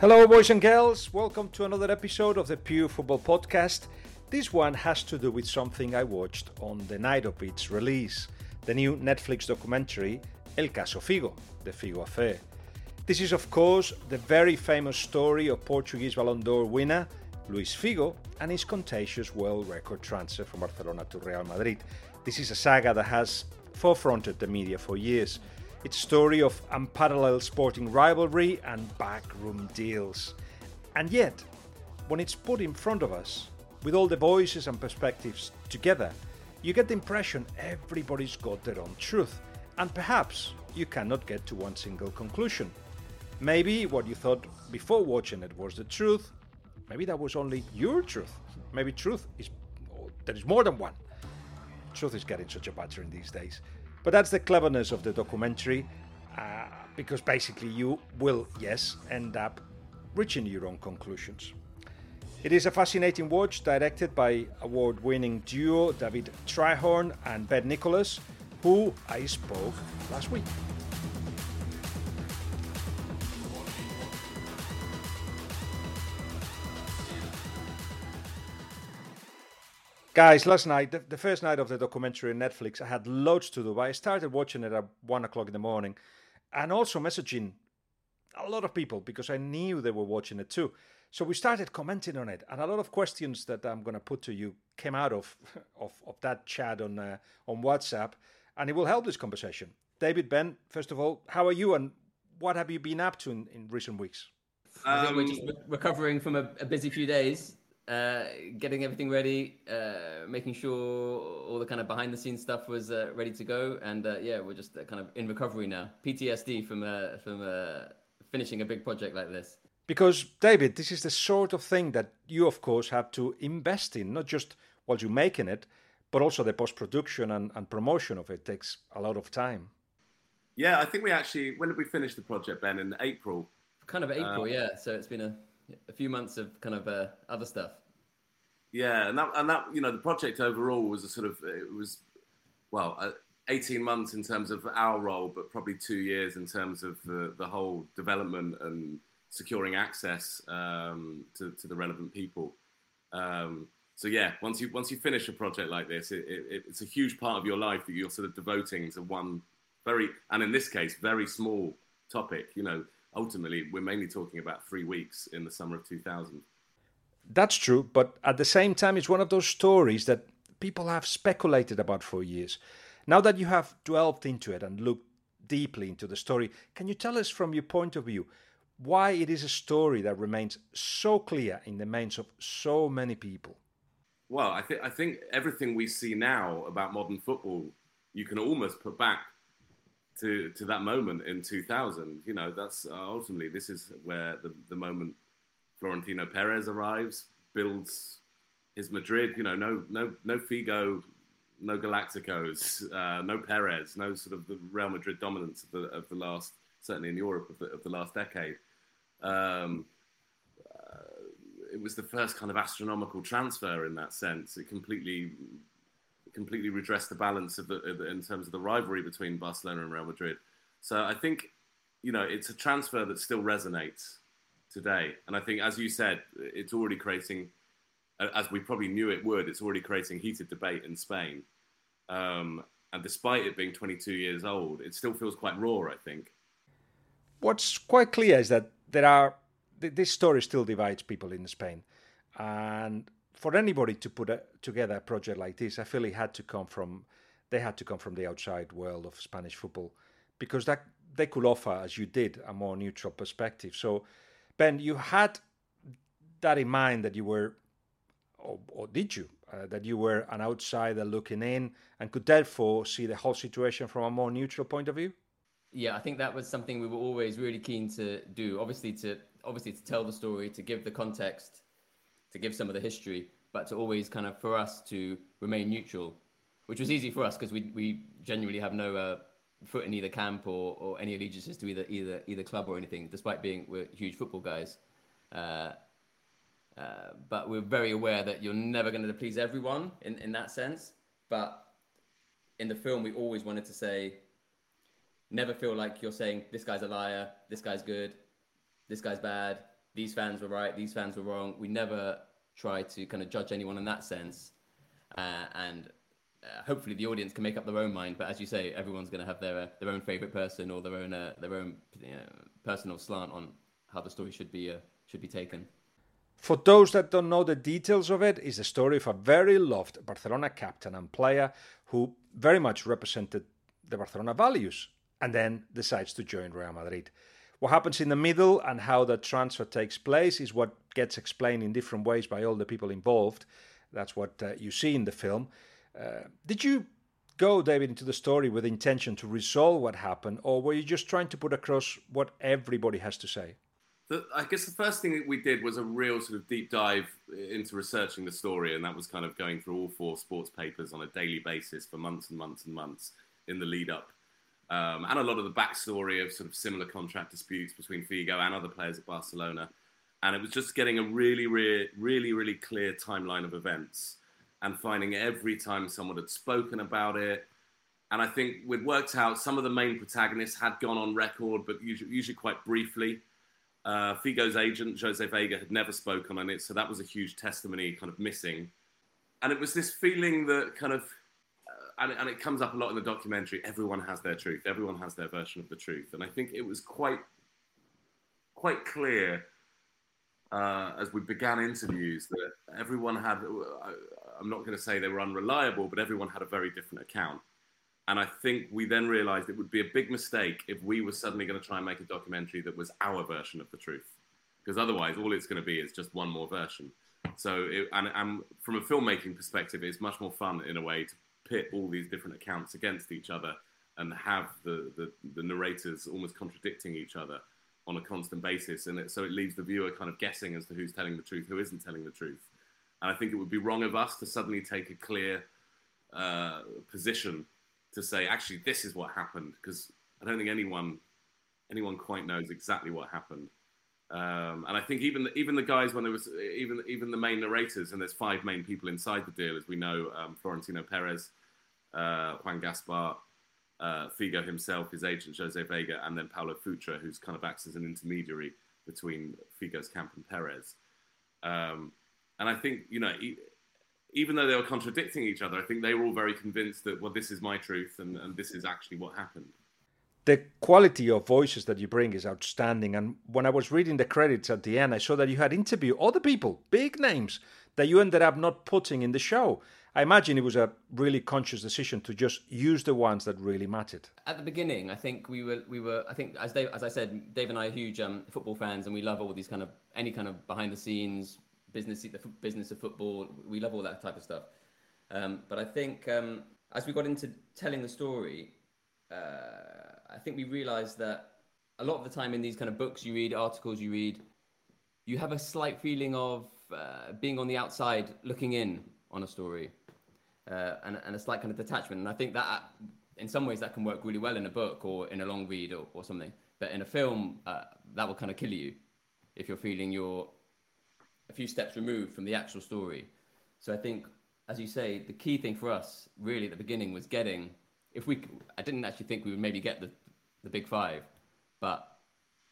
Hello, boys and girls. Welcome to another episode of the Pure Football Podcast. This one has to do with something I watched on the night of its release the new Netflix documentary El Caso Figo, the Figo Affair. This is, of course, the very famous story of Portuguese Ballon d'Or winner Luis Figo and his contagious world record transfer from Barcelona to Real Madrid. This is a saga that has forefronted the media for years. It's a story of unparalleled sporting rivalry and backroom deals. And yet, when it's put in front of us, with all the voices and perspectives together, you get the impression everybody's got their own truth, and perhaps you cannot get to one single conclusion. Maybe what you thought before watching it was the truth, maybe that was only your truth. Maybe truth is there is more than one. Truth is getting such a battering these days. But that's the cleverness of the documentary, uh, because basically you will, yes, end up reaching your own conclusions. It is a fascinating watch directed by award winning duo David Tryhorn and Ben Nicholas, who I spoke last week. Guys, last night, the, the, first night of the documentary on Netflix, I had loads to do. I started watching it at one o'clock in the morning and also messaging a lot of people because I knew they were watching it too. So we started commenting on it, and a lot of questions that I'm going to put to you came out of of, of that chat on uh, on WhatsApp, and it will help this conversation. David, Ben, first of all, how are you, and what have you been up to in, in recent weeks? Um, we're just recovering from a, a busy few days uh, getting everything ready, uh, making sure all the kind of behind the scenes stuff was uh, ready to go, and uh, yeah, we're just uh, kind of in recovery now. PTSD from uh, from finishing a big project like this. Because David, this is the sort of thing that you, of course, have to invest in, not just while you're making it, but also the post production and, and promotion of it takes a lot of time. Yeah, I think we actually when did we finish the project, Ben? In April. Kind of April, yeah. So it's been a a few months of kind of uh, other stuff. Yeah, and that and that you know the project overall was a sort of it was well. Uh, 18 months in terms of our role, but probably two years in terms of the, the whole development and securing access um, to, to the relevant people. Um, so yeah, once you once you finish a project like this, it, it, it's a huge part of your life that you're sort of devoting to one very, and in this case, very small topic. You know, ultimately, we're mainly talking about three weeks in the summer of 2000. That's true, but at the same time, it's one of those stories that people have speculated about for years. Now that you have delved into it and looked deeply into the story, can you tell us from your point of view why it is a story that remains so clear in the minds of so many people? Well, I think I think everything we see now about modern football, you can almost put back to to that moment in 2000. You know, that's uh, ultimately this is where the the moment Florentino Perez arrives, builds his Madrid. You know, no no no Figo, no Galacticos, uh, no Perez, no sort of the Real Madrid dominance of the of the last certainly in Europe of the, of the last decade. Um, uh, it was the first kind of astronomical transfer in that sense. It completely completely redress the balance of the, in terms of the rivalry between Barcelona and Real Madrid. So I think, you know, it's a transfer that still resonates today. And I think, as you said, it's already creating, as we probably knew it would, it's already creating heated debate in Spain. Um, and despite it being 22 years old, it still feels quite raw, I think. What's quite clear is that there are, this story still divides people in Spain. And for anybody to put a, together a project like this, I feel it had to come from they had to come from the outside world of Spanish football because that they could offer, as you did, a more neutral perspective. So, Ben, you had that in mind that you were, or, or did you, uh, that you were an outsider looking in and could therefore see the whole situation from a more neutral point of view? Yeah, I think that was something we were always really keen to do. Obviously, to obviously to tell the story, to give the context to give some of the history, but to always kind of for us to remain neutral, which was easy for us because we we genuinely have no uh, foot in either camp or, or any allegiances to either either either club or anything, despite being we're huge football guys. Uh, uh, but we're very aware that you're never going to please everyone in, in that sense. But in the film, we always wanted to say, never feel like you're saying this guy's a liar, this guy's good, this guy's bad, these fans were right, these fans were wrong. We never try to kind of judge anyone in that sense, uh, and uh, hopefully the audience can make up their own mind. But as you say, everyone's going to have their uh, their own favorite person or their own uh, their own you know, personal slant on how the story should be uh, should be taken. For those that don't know the details of it, is the story of a very loved Barcelona captain and player who very much represented the Barcelona values and then decides to join Real Madrid. What happens in the middle and how the transfer takes place is what gets explained in different ways by all the people involved. That's what uh, you see in the film. Uh, did you go, David, into the story with intention to resolve what happened, or were you just trying to put across what everybody has to say? The, I guess the first thing that we did was a real sort of deep dive into researching the story, and that was kind of going through all four sports papers on a daily basis for months and months and months in the lead up um, and a lot of the backstory of sort of similar contract disputes between Figo and other players at Barcelona. And it was just getting a really, really, really, really clear timeline of events and finding every time someone had spoken about it. And I think we'd worked out some of the main protagonists had gone on record, but usually, usually quite briefly. Uh, Figo's agent, Jose Vega, had never spoken on it, so that was a huge testimony kind of missing. And it was this feeling that kind of and, and it comes up a lot in the documentary. Everyone has their truth. Everyone has their version of the truth, and I think it was quite quite clear uh, as we began interviews that everyone had. I'm not going to say they were unreliable, but everyone had a very different account. And I think we then realized it would be a big mistake if we were suddenly going to try and make a documentary that was our version of the truth. Because otherwise, all it's going to be is just one more version. So, it, and, and, from a filmmaking perspective, it's much more fun in a way to pit all these different accounts against each other and have the, the, the narrators almost contradicting each other on a constant basis. And it, so it leaves the viewer kind of guessing as to who's telling the truth, who isn't telling the truth. And I think it would be wrong of us to suddenly take a clear uh, position to say, actually, this is what happened, because I don't think anyone anyone quite knows exactly what happened. Um, and I think even the, even the guys when there was even even the main narrators and there's five main people inside the deal, as we know, um, Florentino Perez, uh, Juan Gaspar, uh, Figo himself, his agent Jose Vega, and then Paulo Futre, who's kind of acts as an intermediary between Figo's camp and Perez. Um, and I think you know, even though they were contradicting each other, I think they were all very convinced that well, this is my truth, and, and this is actually what happened the quality of voices that you bring is outstanding. And when I was reading the credits at the end, I saw that you had interviewed other people, big names, that you ended up not putting in the show. I imagine it was a really conscious decision to just use the ones that really mattered. At the beginning, I think we were we were I think as Dave, as I said, Dave and I are huge um, football fans, and we love all these kind of any kind of behind the scenes business the business of football. We love all that type of stuff. Um, but I think um, as we got into telling the story. Uh, I think we realized that a lot of the time in these kind of books you read, articles you read, you have a slight feeling of uh, being on the outside looking in on a story uh, and, and, a slight kind of detachment. And I think that in some ways that can work really well in a book or in a long read or, or something. But in a film, uh, that will kind of kill you if you're feeling you're a few steps removed from the actual story. So I think, as you say, the key thing for us really at the beginning was getting if we, I didn't actually think we would maybe get the, the big five, but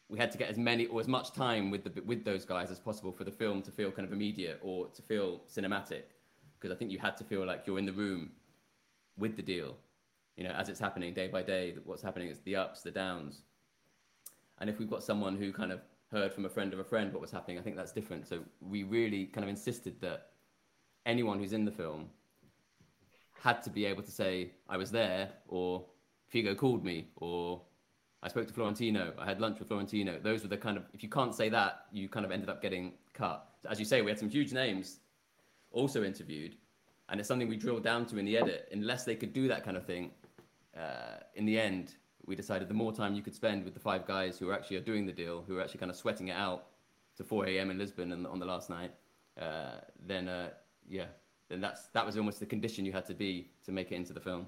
we had to get as many or as much time with the with those guys as possible for the film to feel kind of immediate or to feel cinematic, because I think you had to feel like you're in the room with the deal, you know, as it's happening day by day. What's happening is the ups, the downs, and if we've got someone who kind of heard from a friend of a friend what was happening, I think that's different. So we really kind of insisted that anyone who's in the film had to be able to say I was there, or Figo called me, or I spoke to Florentino, I had lunch with Florentino. Those were the kind of if you can't say that, you kind of ended up getting cut. As you say, we had some huge names also interviewed, and it's something we drilled down to in the edit. Unless they could do that kind of thing, uh, in the end, we decided the more time you could spend with the five guys who are actually doing the deal, who are actually kind of sweating it out to 4 a.m. in Lisbon and on the last night, uh, then uh, yeah, then that's that was almost the condition you had to be to make it into the film.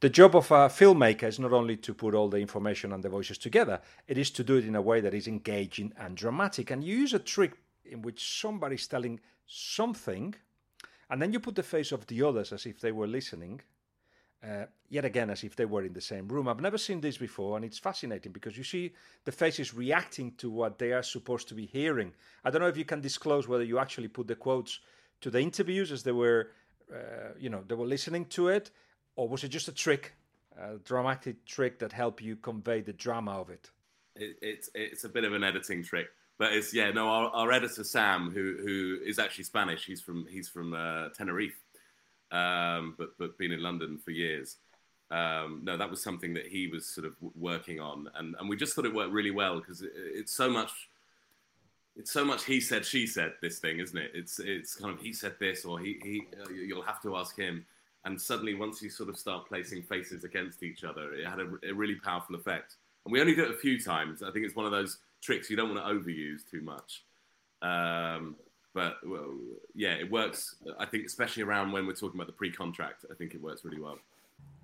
The job of a filmmaker is not only to put all the information and the voices together, it is to do it in a way that is engaging and dramatic. And you use a trick in which somebody's telling something, and then you put the face of the others as if they were listening, uh, yet again as if they were in the same room. I've never seen this before, and it's fascinating because you see the faces reacting to what they are supposed to be hearing. I don't know if you can disclose whether you actually put the quotes to the interviews as they were, uh, you know, they were listening to it, or was it just a trick, a dramatic trick that helped you convey the drama of it? it it's it's a bit of an editing trick. But it's yeah no our, our editor Sam who who is actually Spanish he's from he's from uh, Tenerife um, but but been in London for years. Um, no, that was something that he was sort of working on, and and we just thought it worked really well because it, it's so much. It's so much he said she said this thing, isn't it? It's it's kind of he said this or he he uh, you'll have to ask him, and suddenly once you sort of start placing faces against each other, it had a, a really powerful effect. And we only do it a few times. I think it's one of those tricks you don't want to overuse too much. Um, but well, yeah, it works. I think, especially around when we're talking about the pre-contract, I think it works really well.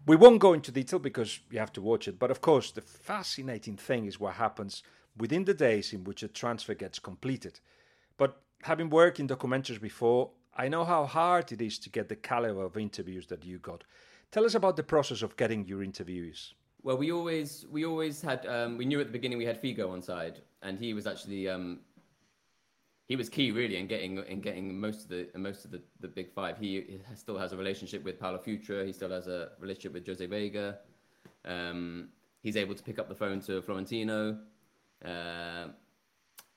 We won't go into detail because you have to watch it. But of course, the fascinating thing is what happens within the days in which a transfer gets completed. But having worked in documentaries before, I know how hard it is to get the caliber of interviews that you got. Tell us about the process of getting your interviews. Well, we always we always had um, we knew at the beginning we had Figo on side, and he was actually um, he was key really in getting in getting most of the most of the, the big five. He, still has a relationship with Paulo Futre. He still has a relationship with Jose Vega. Um, he's able to pick up the phone to Florentino, uh,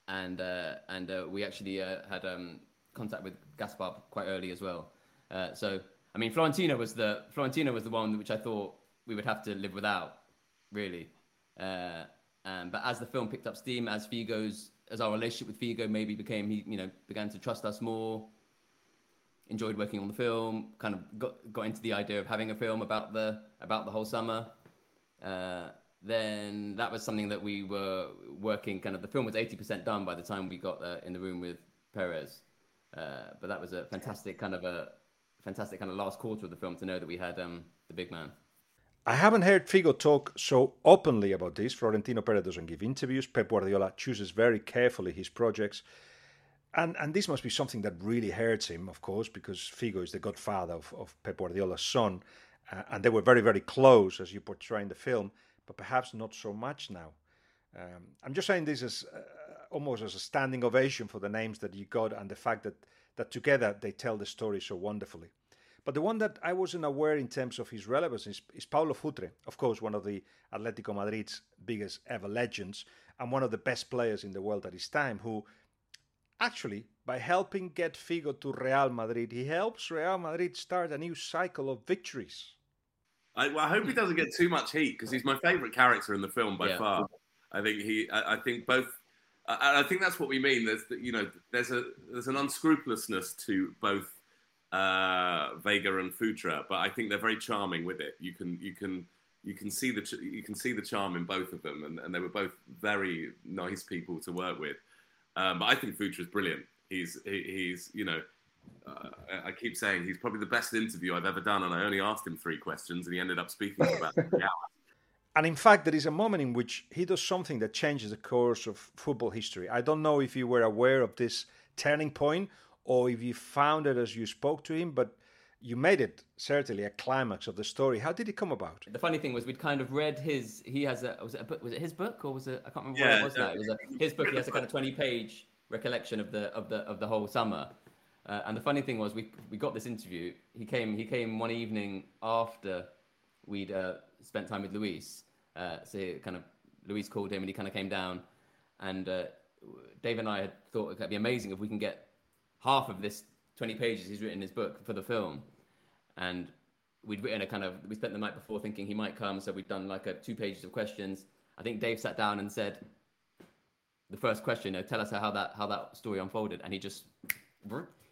and uh, and uh, we actually uh, had um, contact with Gaspar quite early as well. Uh, so I mean, Florentino was the Florentino was the one which I thought we would have to live without, really. Uh, um, but as the film picked up steam, as Figo's as our relationship with Figo maybe became, he you know began to trust us more. Enjoyed working on the film. Kind of got got into the idea of having a film about the about the whole summer. Uh, then that was something that we were working. Kind of the film was eighty percent done by the time we got uh, in the room with Perez. Uh, but that was a fantastic kind of a fantastic kind of last quarter of the film to know that we had um, the big man. I haven't heard Figo talk so openly about this. Florentino Perez doesn't give interviews. Pep Guardiola chooses very carefully his projects. And, and this must be something that really hurts him, of course, because Figo is the godfather of, of Pep Guardiola's son. Uh, and they were very, very close, as you portray in the film, but perhaps not so much now. Um, I'm just saying this as uh, almost as a standing ovation for the names that you got and the fact that, that together they tell the story so wonderfully. But the one that I wasn't aware in terms of his relevance is, is Paulo Futre, of course, one of the Atletico Madrid's biggest ever legends and one of the best players in the world at his time, who actually, by helping get Figo to Real Madrid, he helps Real Madrid start a new cycle of victories. I, well, I hope he doesn't get too much heat because he's my favourite character in the film by yeah. far. I think he, I, I think both I, think that's what we mean. There's, you know, there's a there's an unscrupulousness to both uh, Vega and Futre, but I think they're very charming with it. You can you can you can see the you can see the charm in both of them, and, and they were both very nice people to work with. Um, but I think Futre is brilliant. He's he, he's you know. Uh, I keep saying he's probably the best interview I've ever done, and I only asked him three questions, and he ended up speaking for about three hours. And in fact, there is a moment in which he does something that changes the course of football history. I don't know if you were aware of this turning point or if you found it as you spoke to him, but you made it certainly a climax of the story. How did it come about? The funny thing was we'd kind of read his. He has a was it a book? Was it his book or was it? I can't remember yeah, what it was. That it was a, his book. He has a kind of twenty page recollection of the of the of the whole summer. Uh, and the funny thing was we we got this interview. He came he came one evening after we'd uh, spent time with Luis. Uh, so kind of Luis called him and he kind of came down, and uh, Dave and I had thought it would be amazing if we can get half of this 20 pages he's written his book for the film. And we'd written a kind of, we spent the night before thinking he might come. So we'd done like a two pages of questions. I think Dave sat down and said, the first question, you know, tell us how that, how that story unfolded. And he just,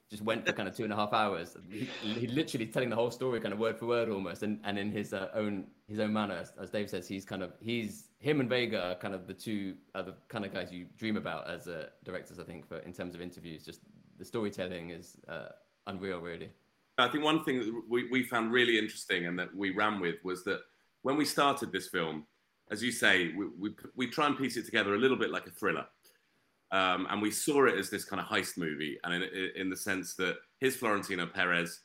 just went for kind of two and a half hours. He, he literally telling the whole story kind of word for word almost. And, and in his uh, own, his own manner, as, as Dave says, he's kind of, he's, him and Vega are kind of the two the kind of guys you dream about as uh, directors, I think, for in terms of interviews. Just the storytelling is uh, unreal, really. I think one thing that we, we found really interesting and that we ran with was that when we started this film, as you say, we, we, we try and piece it together a little bit like a thriller. Um, and we saw it as this kind of heist movie, and in, in the sense that his Florentino Perez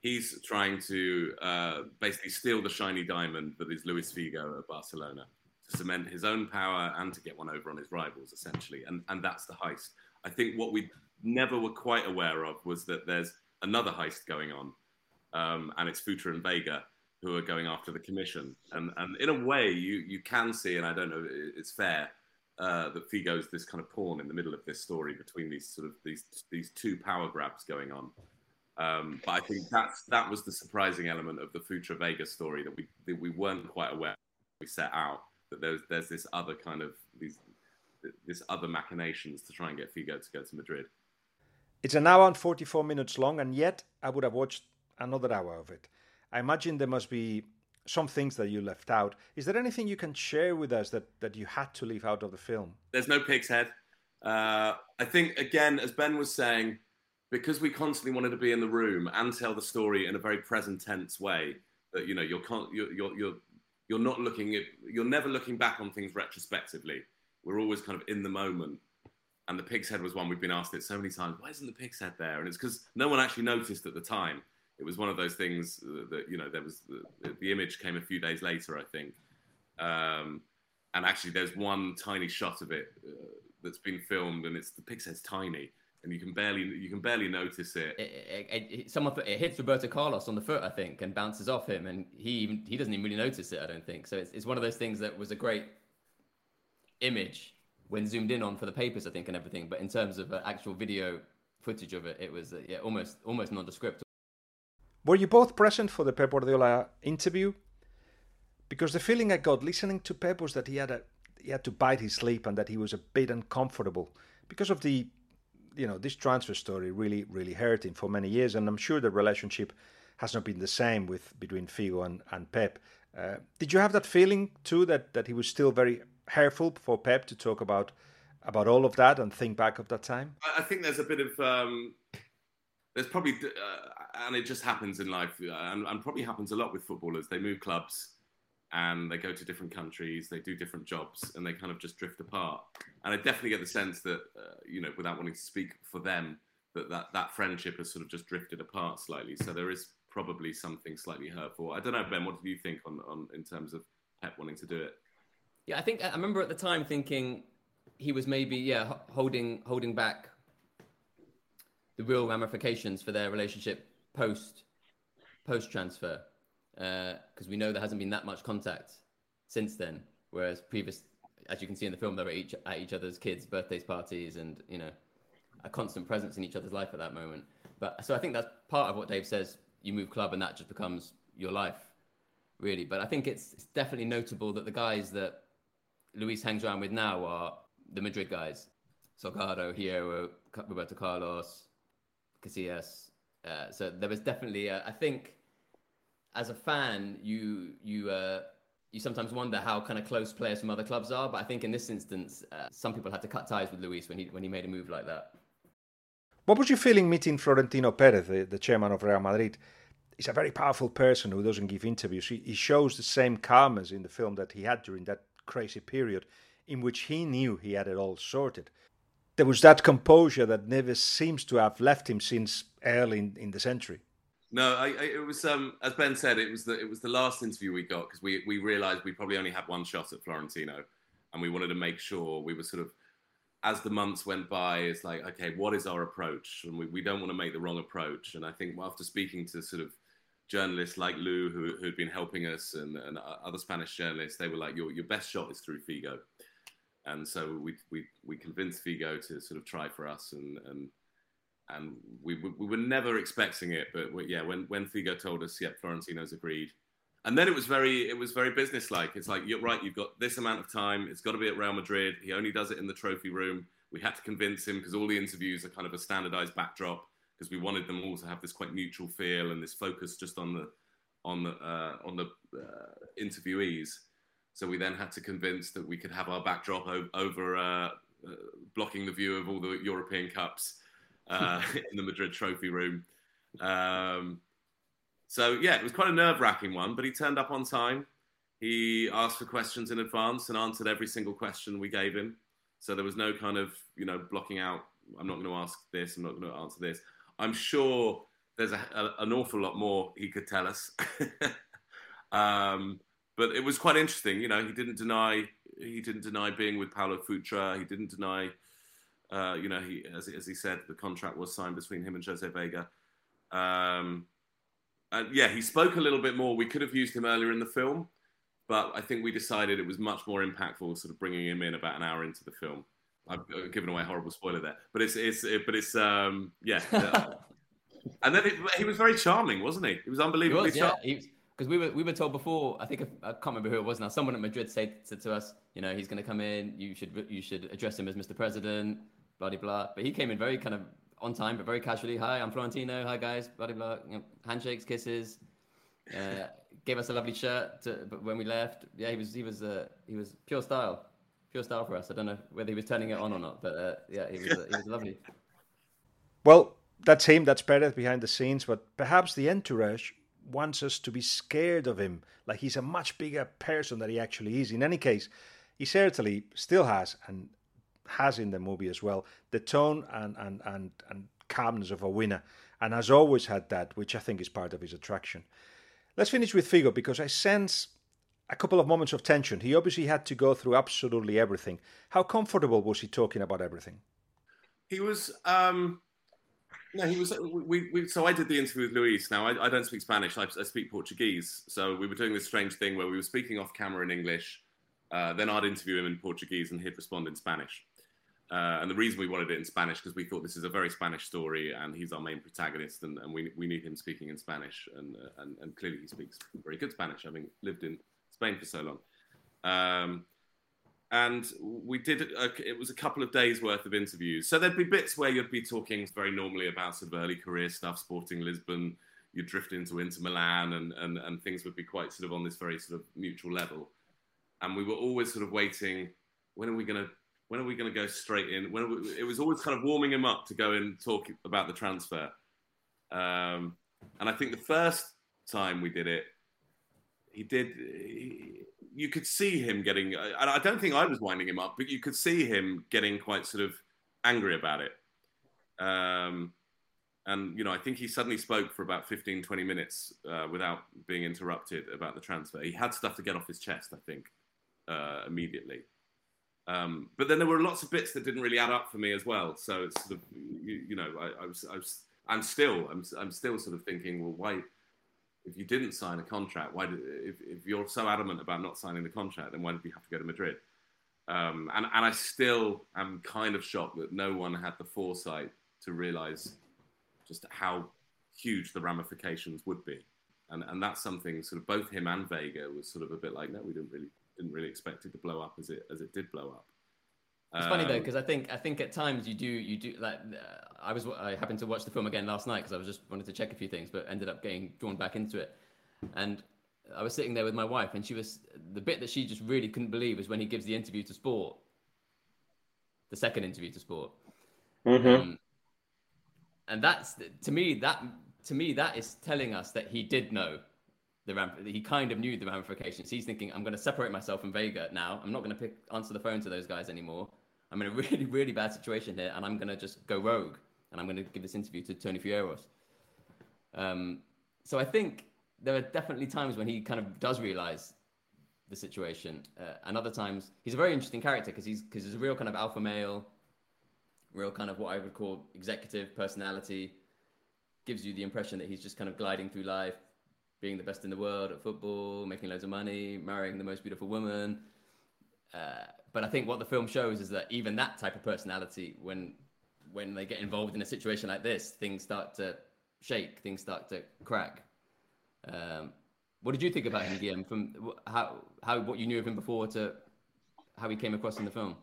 he's trying to uh, basically steal the shiny diamond that is Luis Figo at Barcelona to cement his own power and to get one over on his rivals, essentially. And, and that's the heist. I think what we never were quite aware of was that there's another heist going on, um, and it's Futre and Vega who are going after the commission. And, and in a way, you, you can see, and I don't know, it's fair, uh, that Figo's this kind of pawn in the middle of this story between these sort of these these two power grabs going on. Um, but I think that's that was the surprising element of the Futre Vega story that we that we weren't quite aware we set out that there's there's this other kind of these this other machinations to try and get Figo to go to Madrid. It's an hour and 44 minutes long, and yet I would have watched another hour of it. I imagine there must be some things that you left out. Is there anything you can share with us that, that you had to leave out of the film? There's no pig's head. Uh, I think, again, as Ben was saying, because we constantly wanted to be in the room and tell the story in a very present tense way, that you know you're you're you're you're, you're not looking at you're never looking back on things retrospectively. We're always kind of in the moment. And the pig's head was one we've been asked it so many times. Why isn't the pig's head there? And it's because no one actually noticed at the time. It was one of those things that you know there was the, the image came a few days later, I think. Um, and actually, there's one tiny shot of it uh, that's been filmed, and it's the pig's head's tiny and you can barely you can barely notice it. It, it, it, someone it hits Roberto Carlos on the foot, I think, and bounces off him, and he he doesn't even really notice it. I don't think so. It's, it's one of those things that was a great image when zoomed in on for the papers, I think, and everything. But in terms of uh, actual video footage of it, it was uh, yeah almost almost nondescript. Were you both present for the Pep Guardiola interview? Because the feeling I got listening to Pep was that he had a he had to bite his lip and that he was a bit uncomfortable because of the you know this transfer story really really hurt him for many years, and I'm sure the relationship has not been the same with between Figo and and Pep. Uh, did you have that feeling too that that he was still very careful for Pep to talk about about all of that and think back of that time? I think there's a bit of um, there's probably uh, and it just happens in life uh, and, and probably happens a lot with footballers. They move clubs and they go to different countries, they do different jobs, and they kind of just drift apart. And I definitely get the sense that, uh, you know, without wanting to speak for them, that, that that friendship has sort of just drifted apart slightly. So there is probably something slightly hurtful. I don't know, Ben. What do you think on, on in terms of Pep wanting to do it? Yeah, I think I remember at the time thinking he was maybe yeah holding holding back the real ramifications for their relationship post post transfer because uh, we know there hasn't been that much contact since then. Whereas previous, as you can see in the film, they were each, at each other's kids' birthdays, parties, and you know, a constant presence in each other's life at that moment. But so I think that's part of what Dave says. You move club, and that just becomes your life, really. But I think it's, it's definitely notable that the guys that Luis hangs around with now are the Madrid guys: Salgado, Hierro, Roberto Carlos, Casillas. Uh, so there was definitely, I think as a fan, you you uh, you sometimes wonder how kind of close players from other clubs are. But I think in this instance, uh, some people had to cut ties with Luis when he when he made a move like that. What was your feeling meeting Florentino Perez, the, the chairman of Real Madrid? He's a very powerful person who doesn't give interviews. He, he shows the same calmness in the film that he had during that crazy period in which he knew he had it all sorted. There was that composure that never seems to have left him since early in, in the century. No, I, I, it was um, as Ben said, it was the it was the last interview we got because we we realised we probably only had one shot at Florentino, and we wanted to make sure we were sort of as the months went by, it's like okay, what is our approach, and we, we don't want to make the wrong approach. And I think after speaking to sort of journalists like Lou who who'd been helping us and, and uh, other Spanish journalists, they were like your your best shot is through Figo, and so we we we convinced Figo to sort of try for us and and and we, we were never expecting it. But we, yeah, when when Figo told us, yeah, Florentino's agreed, and then it was very it was very businesslike. It's like you're right, you've got this amount of time. It's got to be at Real Madrid. He only does it in the trophy room. We had to convince him because all the interviews are kind of a standardized backdrop because we wanted them all to have this quite neutral feel and this focus just on the on the uh, on the uh, interviewees. So we then had to convince that we could have our backdrop o- over uh, uh blocking the view of all the European cups uh, in the Madrid trophy room. Um, so yeah, it was quite a nerve-wracking one, but he turned up on time. He asked for questions in advance and answered every single question we gave him. So there was no kind of you know blocking out. I'm not going to ask this. I'm not going to answer this. I'm sure there's a, a, an awful lot more he could tell us. um, but it was quite interesting. You know, he didn't deny he didn't deny being with Paulo Futre. He didn't deny, uh, you know, he as, as, he said, the contract was signed between him and Jose Vega. Um, and yeah, he spoke a little bit more. We could have used him earlier in the film, but I think we decided it was much more impactful, sort of bringing him in about an hour into the film. I've given away a horrible spoiler there, but it's it's it, but it's um yeah. and then it, he was very charming, wasn't he? He was unbelievably he was, yeah. Because we were we were told before. I think I can't remember who it was now. Someone at Madrid said, said to us, you know, he's going to come in. You should you should address him as Mr. President. Blah blah blah. But he came in very kind of on time, but very casually. Hi, I'm Florentino. Hi guys. Blah blah. You know, handshakes, kisses. Uh, gave us a lovely shirt to, when we left. Yeah, he was he was uh, he was pure style, pure style for us. I don't know whether he was turning it on or not, but uh, yeah, he was uh, he was lovely. Well, that's him. That's Perez behind the scenes, but perhaps the entourage wants us to be scared of him, like he's a much bigger person than he actually is. In any case, he certainly still has and has in the movie as well the tone and and and, and calmness of a winner, and has always had that, which I think is part of his attraction. Let's finish with Figo because I sense a couple of moments of tension. He obviously had to go through absolutely everything. How comfortable was he talking about everything? He was. Um no, he was. We, we, so I did the interview with Luis. Now I, I don't speak Spanish. I, I, speak Portuguese. So we were doing this strange thing where we were speaking off camera in English. Uh, then I'd interview him in Portuguese, and he'd respond in Spanish. Uh, and the reason we wanted it in Spanish because we thought this is a very Spanish story, and he's our main protagonist, and, and we, we need him speaking in Spanish, and, uh, and and clearly he speaks very good Spanish, having lived in Spain for so long. Um, and we did a, it was a couple of days worth of interviews. So there'd be bits where you'd be talking very normally about sort of early career stuff sporting lisbon you'd drift into Inter Milan and, and, and things would be quite sort of on this very sort of mutual level. And we were always sort of waiting when are we going to when are we going to go straight in? When we, it was always kind of warming him up to go and talk about the transfer. Um, and i think the first time we did it he did he, you could see him getting. And I don't think I was winding him up, but you could see him getting quite sort of angry about it. Um, and you know, I think he suddenly spoke for about 15, 20 minutes uh, without being interrupted about the transfer. He had stuff to get off his chest, I think, uh, immediately. Um, but then there were lots of bits that didn't really add up for me as well. So it's sort of, you, you know, I, I, was, I I'm still, I'm, I'm still sort of thinking, well, why? If you didn't sign a contract, why did, if, if you're so adamant about not signing the contract, then why did you have to go to Madrid? Um, and, and I still am kind of shocked that no one had the foresight to realize just how huge the ramifications would be. And, and that's something sort of both him and Vega was sort of a bit like, no, we didn't really didn't really expect it to blow up as it as it did blow up. It's um, funny though because um, I think I think at times you do you do like uh, I was I happened to watch the film again last night because I was just wanted to check a few things, but ended up getting drawn back into it, and I was sitting there with my wife, and she was the bit that she just really couldn't believe was when he gives the interview to Sport, the second interview to Sport, mm-hmm. um, and that's to me that to me that is telling us that he did know the ram- he kind of knew the ramifications. He's thinking, I'm going to separate myself from Vega now. I'm not going to pick answer the phone to those guys anymore. I'm in a really, really bad situation here, and I'm going to just go rogue, and I'm going to give this interview to Toni Frieros. Um, so I think there are definitely times when he kind of does realize the situation, uh, and other times he's a very interesting character because he's because he's a real kind of alpha male, real kind of what I would call executive personality. Gives you the impression that he's just kind of gliding through life, being the best in the world at football, making loads of money, marrying the most beautiful woman. Uh, but I think what the film shows is that even that type of personality, when when they get involved in a situation like this, things start to shake, things start to crack. Um, what did you think about him, Guillem? From how how what you knew of him before to how he came across in the film?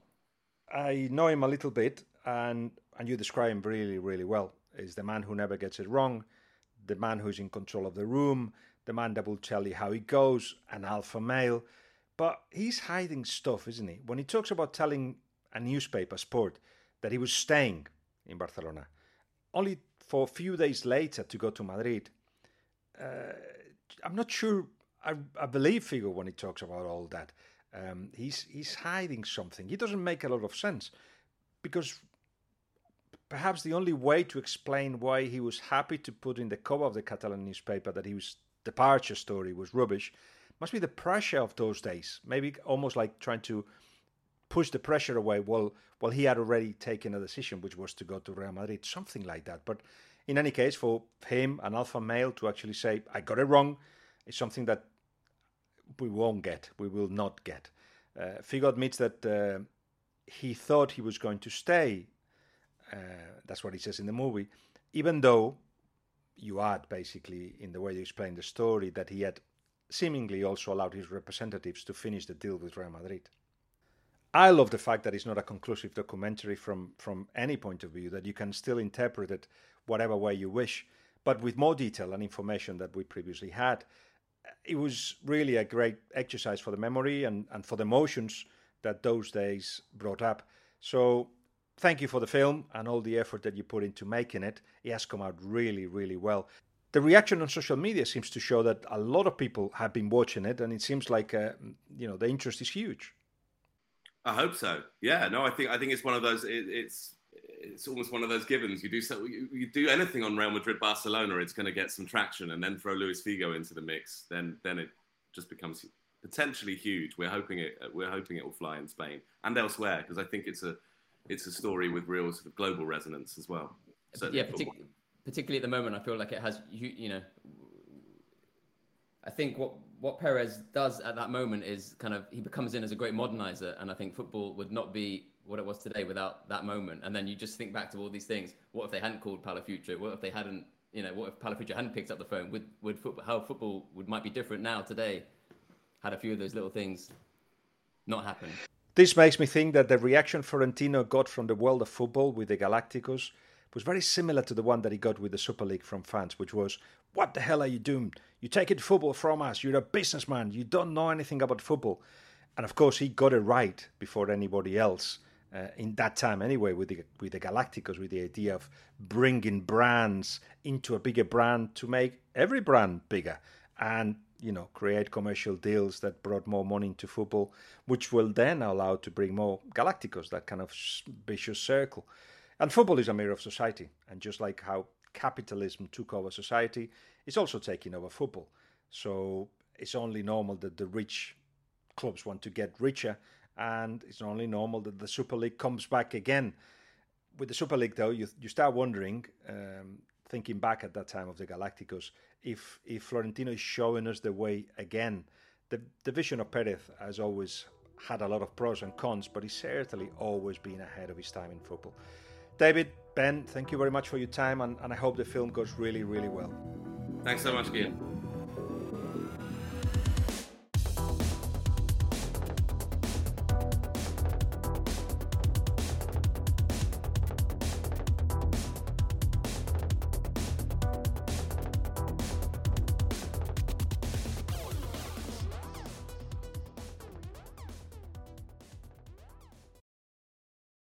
I know him a little bit, and and you describe him really really well. Is the man who never gets it wrong, the man who's in control of the room, the man that will tell you how it goes, an alpha male. But he's hiding stuff, isn't he? When he talks about telling a newspaper, Sport, that he was staying in Barcelona, only for a few days later to go to Madrid. Uh, I'm not sure. I, I, believe Figo when he talks about all that. Um, he's he's hiding something. He doesn't make a lot of sense because perhaps the only way to explain why he was happy to put in the cover of the Catalan newspaper that his departure story was rubbish must be the pressure of those days. Maybe almost like trying to push the pressure away Well, while he had already taken a decision, which was to go to Real Madrid, something like that. But in any case, for him, an alpha male, to actually say, I got it wrong, is something that we won't get, we will not get. Uh, Figo admits that uh, he thought he was going to stay. Uh, that's what he says in the movie, even though you add basically in the way you explain the story that he had seemingly also allowed his representatives to finish the deal with Real Madrid. I love the fact that it's not a conclusive documentary from, from any point of view, that you can still interpret it whatever way you wish, but with more detail and information that we previously had. It was really a great exercise for the memory and, and for the emotions that those days brought up. So thank you for the film and all the effort that you put into making it. It has come out really, really well. The reaction on social media seems to show that a lot of people have been watching it, and it seems like uh, you know the interest is huge. I hope so. Yeah, no, I think I think it's one of those. It, it's it's almost one of those givens. You do so, you, you do anything on Real Madrid, Barcelona, it's going to get some traction, and then throw Luis Figo into the mix, then then it just becomes potentially huge. We're hoping it. We're hoping it will fly in Spain and elsewhere because I think it's a it's a story with real sort of global resonance as well. Certainly yeah, partic- particularly at the moment, I feel like it has. You, you know, I think what what Perez does at that moment is kind of he becomes in as a great modernizer, and I think football would not be what it was today without that moment. And then you just think back to all these things. What if they hadn't called Paulo Futre? What if they hadn't, you know, what if Paulo Futre hadn't picked up the phone? Would would football, how football would might be different now today? Had a few of those little things not happened. This makes me think that the reaction Florentino got from the world of football with the Galacticos was very similar to the one that he got with the Super League from fans, which was, What the hell are you doing? You take it football from us. You're a businessman. You don't know anything about football. And of course, he got it right before anybody else. Uh, in that time, anyway, with the with the Galacticos, with the idea of bringing brands into a bigger brand to make every brand bigger, and you know create commercial deals that brought more money into football, which will then allow to bring more Galacticos, that kind of vicious circle. And football is a mirror of society. And just like how capitalism took over society, it's also taking over football. So it's only normal that the rich clubs want to get richer. And it's only normal that the Super League comes back again. With the Super League, though, you, you start wondering, um, thinking back at that time of the Galacticos, if, if Florentino is showing us the way again. The, the vision of Perez has always had a lot of pros and cons, but he's certainly always been ahead of his time in football. David, Ben, thank you very much for your time, and, and I hope the film goes really, really well. Thanks so much, Guillem.